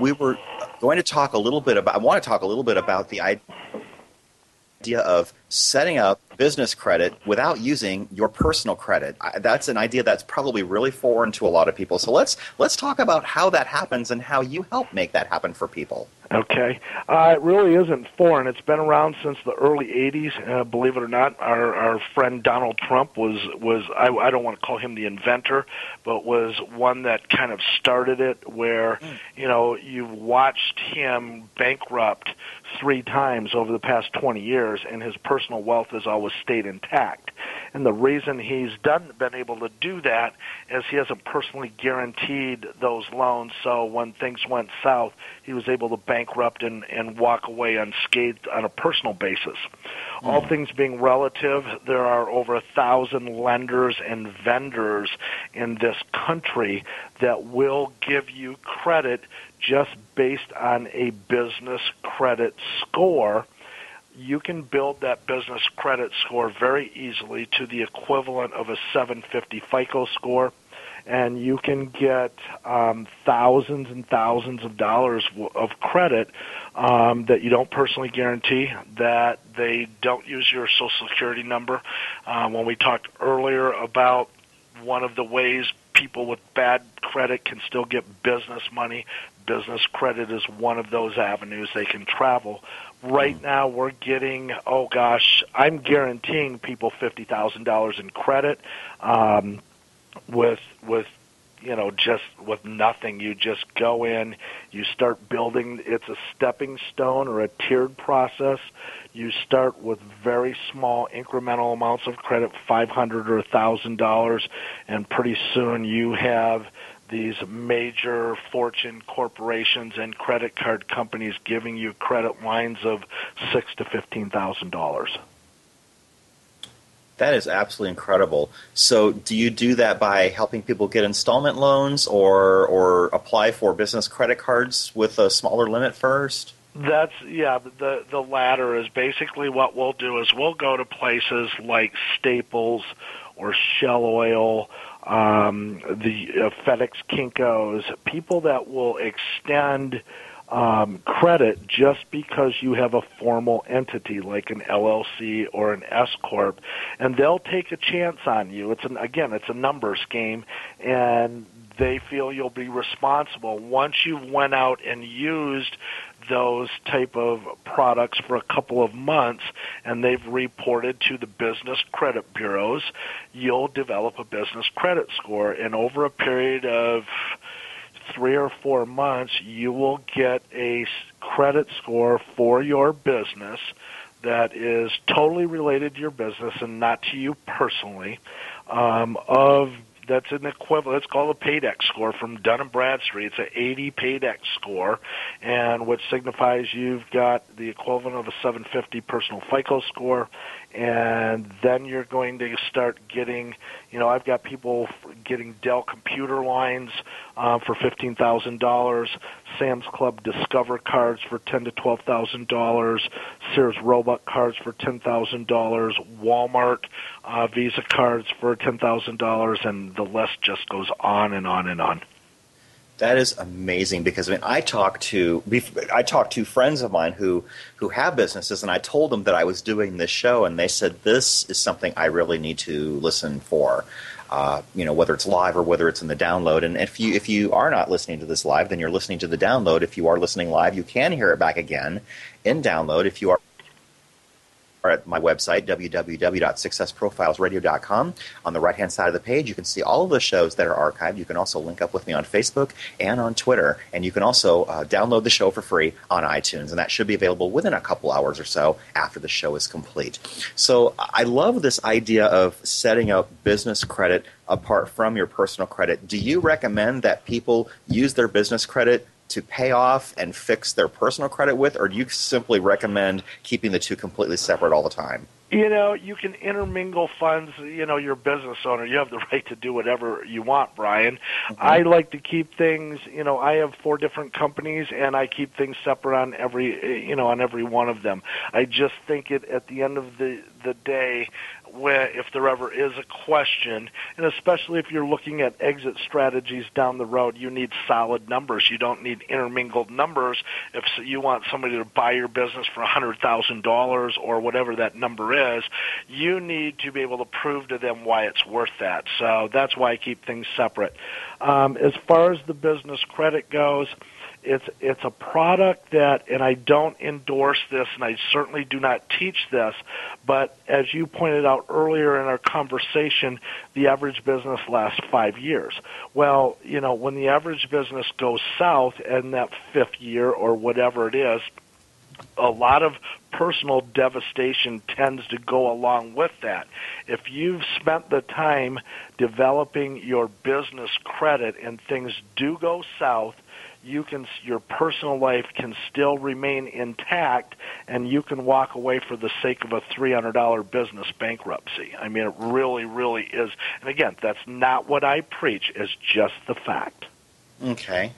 we were going to talk a little bit about. I want to talk a little bit about the idea of setting up business credit without using your personal credit. That's an idea that's probably really foreign to a lot of people. So let's let's talk about how that happens and how you help make that happen for people. Okay, uh, it really isn't foreign. It's been around since the early '80s. Uh, believe it or not, our our friend Donald Trump was was I, I don't want to call him the inventor, but was one that kind of started it. Where mm. you know you've watched him bankrupt three times over the past 20 years, and his personal wealth has always stayed intact. And the reason he's done been able to do that is he hasn't personally guaranteed those loans. So when things went south, he was able to bankrupt and, and walk away unscathed on a personal basis. Mm. All things being relative, there are over a thousand lenders and vendors in this country that will give you credit just based on a business credit score you can build that business credit score very easily to the equivalent of a 750 FICO score, and you can get um, thousands and thousands of dollars of credit um, that you don't personally guarantee, that they don't use your social security number. Um, when we talked earlier about one of the ways people with bad credit can still get business money, business credit is one of those avenues they can travel Right now, we're getting oh gosh, I'm guaranteeing people fifty thousand dollars in credit um, with with you know just with nothing. You just go in, you start building. It's a stepping stone or a tiered process. You start with very small incremental amounts of credit, five hundred or a thousand dollars, and pretty soon you have these major fortune corporations and credit card companies giving you credit lines of six to fifteen thousand dollars. That is absolutely incredible. So, do you do that by helping people get installment loans, or or apply for business credit cards with a smaller limit first? That's yeah. The the latter is basically what we'll do is we'll go to places like Staples or Shell Oil um, the uh, FedEx Kinkos, people that will extend um, credit just because you have a formal entity like an LLC or an S corp, and they'll take a chance on you. It's an again, it's a numbers game, and they feel you'll be responsible once you've went out and used those type of products for a couple of months and they've reported to the business credit bureaus, you'll develop a business credit score. And over a period of three or four months, you will get a credit score for your business that is totally related to your business and not to you personally um, of that's an equivalent. It's called a Paydex score from Dun and Bradstreet. It's an 80 Paydex score, and which signifies you've got the equivalent of a 750 personal FICO score, and then you're going to start getting you know i've got people getting dell computer lines uh, for fifteen thousand dollars sam's club discover cards for ten to twelve thousand dollars sears roebuck cards for ten thousand dollars walmart uh, visa cards for ten thousand dollars and the list just goes on and on and on that is amazing because I mean I talked to I talked to friends of mine who who have businesses and I told them that I was doing this show and they said this is something I really need to listen for. Uh, you know whether it's live or whether it's in the download. And if you if you are not listening to this live then you're listening to the download. If you are listening live you can hear it back again in download. If you are at my website, www.successprofilesradio.com. On the right hand side of the page, you can see all of the shows that are archived. You can also link up with me on Facebook and on Twitter. And you can also uh, download the show for free on iTunes. And that should be available within a couple hours or so after the show is complete. So I love this idea of setting up business credit apart from your personal credit. Do you recommend that people use their business credit to pay off and fix their personal credit with, or do you simply recommend keeping the two completely separate all the time? You know, you can intermingle funds. You know, you're a business owner. You have the right to do whatever you want, Brian. Mm-hmm. I like to keep things. You know, I have four different companies, and I keep things separate on every. You know, on every one of them. I just think it at the end of the the day, where if there ever is a question, and especially if you're looking at exit strategies down the road, you need solid numbers. You don't need intermingled numbers. If you want somebody to buy your business for $100,000 or whatever that number is, you need to be able to prove to them why it's worth that. So that's why I keep things separate. Um, as far as the business credit goes, it's it's a product that, and I don't endorse this, and I certainly do not teach this. But as you pointed out earlier in our conversation, the average business lasts five years. Well, you know, when the average business goes south in that fifth year or whatever it is, a lot of personal devastation tends to go along with that. If you've spent the time developing your business credit and things do go south, you can your personal life can still remain intact and you can walk away for the sake of a $300 business bankruptcy. I mean it really really is. And again, that's not what I preach, it's just the fact. Okay.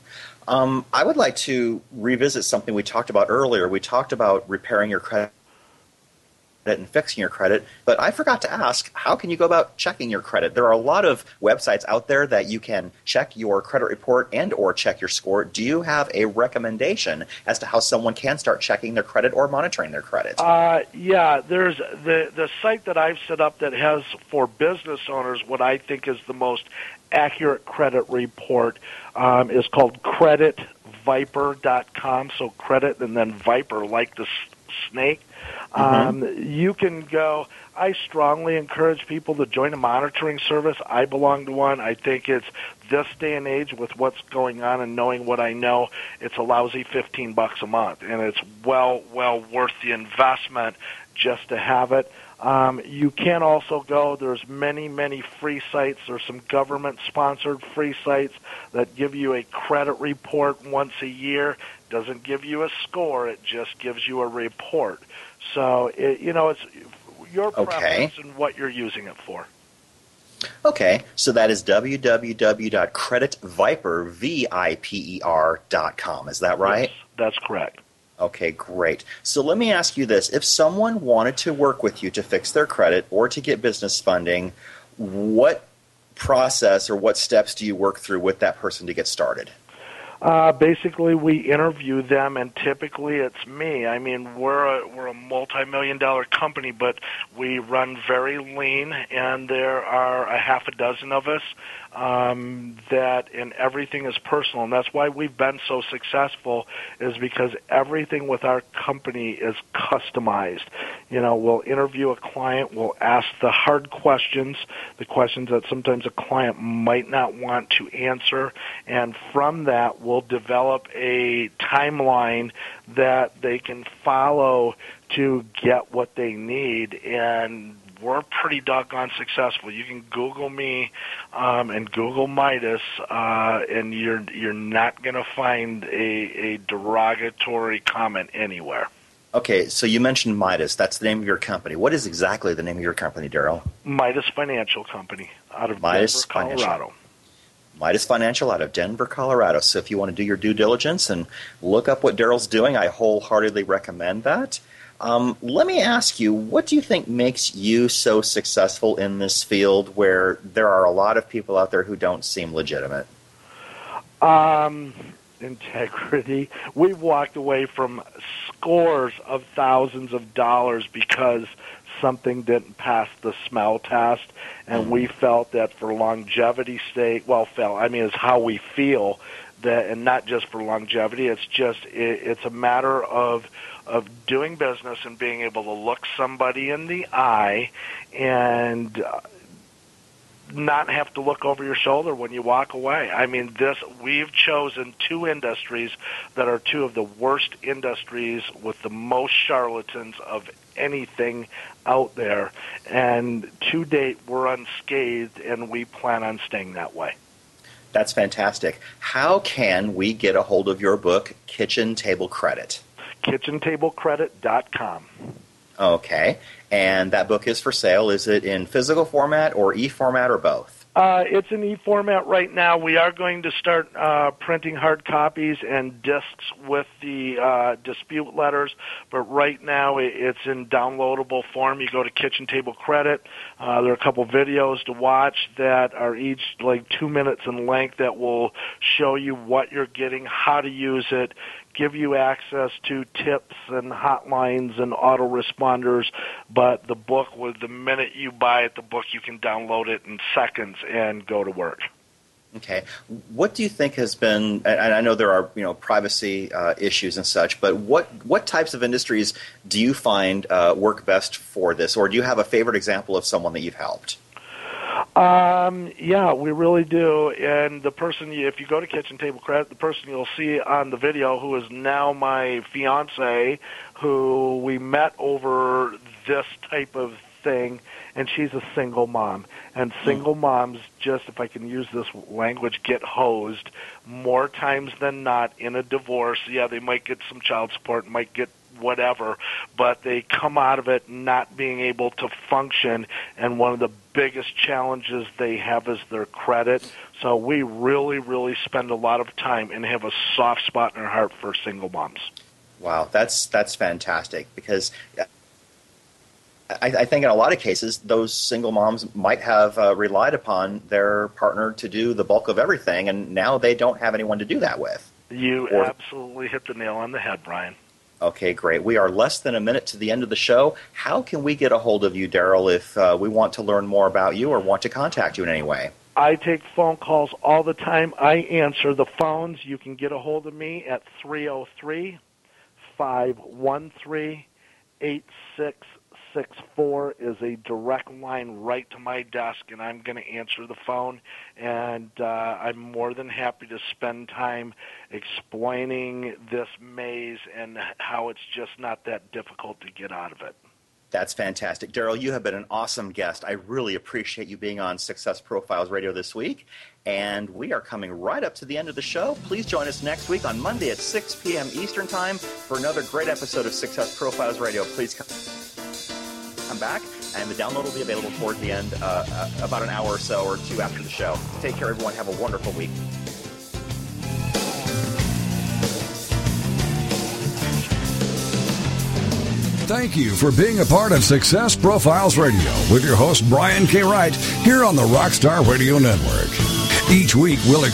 Um, I would like to revisit something we talked about earlier. We talked about repairing your credit and fixing your credit. But I forgot to ask, how can you go about checking your credit? There are a lot of websites out there that you can check your credit report and or check your score. Do you have a recommendation as to how someone can start checking their credit or monitoring their credit? Uh, yeah, there's the the site that I've set up that has for business owners what I think is the most accurate credit report um, is called creditviper.com. So credit and then viper like the snake Mm-hmm. Um, you can go. I strongly encourage people to join a monitoring service. I belong to one. I think it's this day and age with what's going on and knowing what I know. It's a lousy fifteen bucks a month, and it's well well worth the investment just to have it. Um, you can also go. There's many, many free sites. There's some government-sponsored free sites that give you a credit report once a year. Doesn't give you a score. It just gives you a report. So it, you know, it's your preference okay. and what you're using it for. Okay, so that is www.creditviper.com. Is that right? Yes, that's correct. Okay, great. So let me ask you this. If someone wanted to work with you to fix their credit or to get business funding, what process or what steps do you work through with that person to get started? Uh, basically, we interview them, and typically it's me. I mean, we're a, we're a multi-million dollar company, but we run very lean, and there are a half a dozen of us um, that and everything is personal, and that's why we've been so successful. Is because everything with our company is customized. You know, we'll interview a client, we'll ask the hard questions, the questions that sometimes a client might not want to answer, and from that we'll develop a timeline that they can follow to get what they need and we're pretty doggone successful. You can Google me um, and Google Midas, uh, and you're you're not going to find a, a derogatory comment anywhere. Okay, so you mentioned Midas. That's the name of your company. What is exactly the name of your company, Daryl? Midas Financial Company out of Midas Denver, Colorado. Financial. Midas Financial out of Denver, Colorado. So if you want to do your due diligence and look up what Daryl's doing, I wholeheartedly recommend that. Um, let me ask you, what do you think makes you so successful in this field where there are a lot of people out there who don't seem legitimate? Um, integrity. We've walked away from scores of thousands of dollars because something didn't pass the smell test, and we felt that for longevity sake, well, felt I mean, it's how we feel that, and not just for longevity. It's just it, it's a matter of of doing business and being able to look somebody in the eye and. Uh, not have to look over your shoulder when you walk away. I mean, this we've chosen two industries that are two of the worst industries with the most charlatans of anything out there, and to date we're unscathed, and we plan on staying that way. That's fantastic. How can we get a hold of your book, Kitchen Table Credit? KitchenTableCredit.com. Okay. And that book is for sale. Is it in physical format or e format or both? Uh, it's in e format right now. We are going to start uh, printing hard copies and discs with the uh, dispute letters, but right now it's in downloadable form. You go to Kitchen Table Credit. Uh, there are a couple videos to watch that are each like two minutes in length that will show you what you're getting, how to use it, give you access to tips and hotlines and autoresponders. But the book, with the minute you buy it, the book you can download it in seconds and go to work. Okay, what do you think has been? And I know there are you know privacy uh, issues and such, but what what types of industries do you find uh, work best for this, or do you have a favorite example of someone that you've helped? Um, yeah, we really do. And the person, if you go to Kitchen Table Credit, the person you'll see on the video, who is now my fiance, who we met over this type of thing, and she's a single mom. And single moms, just if I can use this language, get hosed more times than not in a divorce. Yeah, they might get some child support, might get whatever, but they come out of it not being able to function. And one of the biggest challenges they have is their credit. So we really, really spend a lot of time and have a soft spot in our heart for single moms. Wow, that's that's fantastic because I, I, think in a lot of cases, those single moms might have uh, relied upon their partner to do the bulk of everything, and now they don't have anyone to do that with. You Or- absolutely hit the nail on the head, Brian. Okay, great. We are less than a minute to the end of the show. How can we get a hold of you, Daryl, if uh, we want to learn more about you or want to contact you in any way? I take phone calls all the time. I answer the phones. You can get a hold of me at 303 513 8664 is a direct line right to my desk and I'm going to answer the phone and uh, I'm more than happy to spend time explaining this maze and how it's just not that difficult to get out of it. That's fantastic. Daryl, you have been an awesome guest. I really appreciate you being on Success Profiles Radio this week. And we are coming right up to the end of the show. Please join us next week on Monday at 6 p.m. Eastern Time for another great episode of Success Profiles Radio. Please come, come back, and the download will be available toward the end, uh, uh, about an hour or so or two after the show. Take care, everyone. Have a wonderful week. Thank you for being a part of Success Profiles Radio with your host, Brian K. Wright, here on the Rockstar Radio Network. Each week, we'll